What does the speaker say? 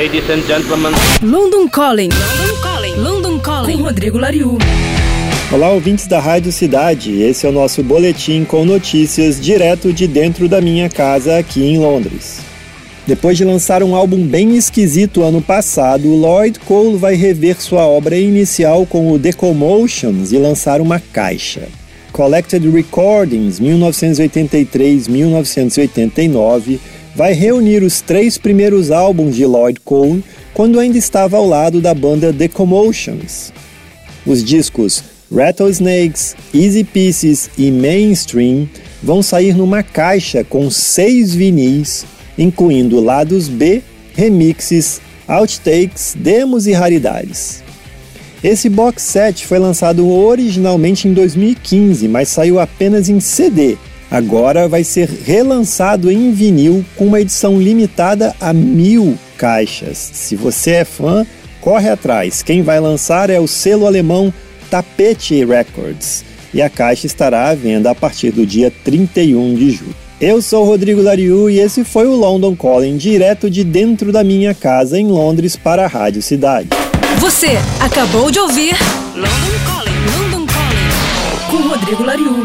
Ladies and gentlemen. London Calling. London Calling. London Calling. Com Rodrigo Lariu. Olá, ouvintes da Rádio Cidade. Esse é o nosso boletim com notícias direto de dentro da minha casa aqui em Londres. Depois de lançar um álbum bem esquisito ano passado, Lloyd Cole vai rever sua obra inicial com o Decomotions e lançar uma caixa. Collected Recordings 1983-1989 vai reunir os três primeiros álbuns de Lloyd Cole quando ainda estava ao lado da banda The Commotions. Os discos Rattlesnakes, Easy Pieces e Mainstream vão sair numa caixa com seis vinis, incluindo lados B, remixes, outtakes, demos e raridades. Esse box set foi lançado originalmente em 2015, mas saiu apenas em CD agora vai ser relançado em vinil com uma edição limitada a mil caixas. Se você é fã, corre atrás. Quem vai lançar é o selo alemão Tapete Records e a caixa estará à venda a partir do dia 31 de julho. Eu sou Rodrigo Lariu e esse foi o London Calling, direto de dentro da minha casa em Londres para a Rádio Cidade. Você acabou de ouvir London Calling, London Calling com Rodrigo Lariu.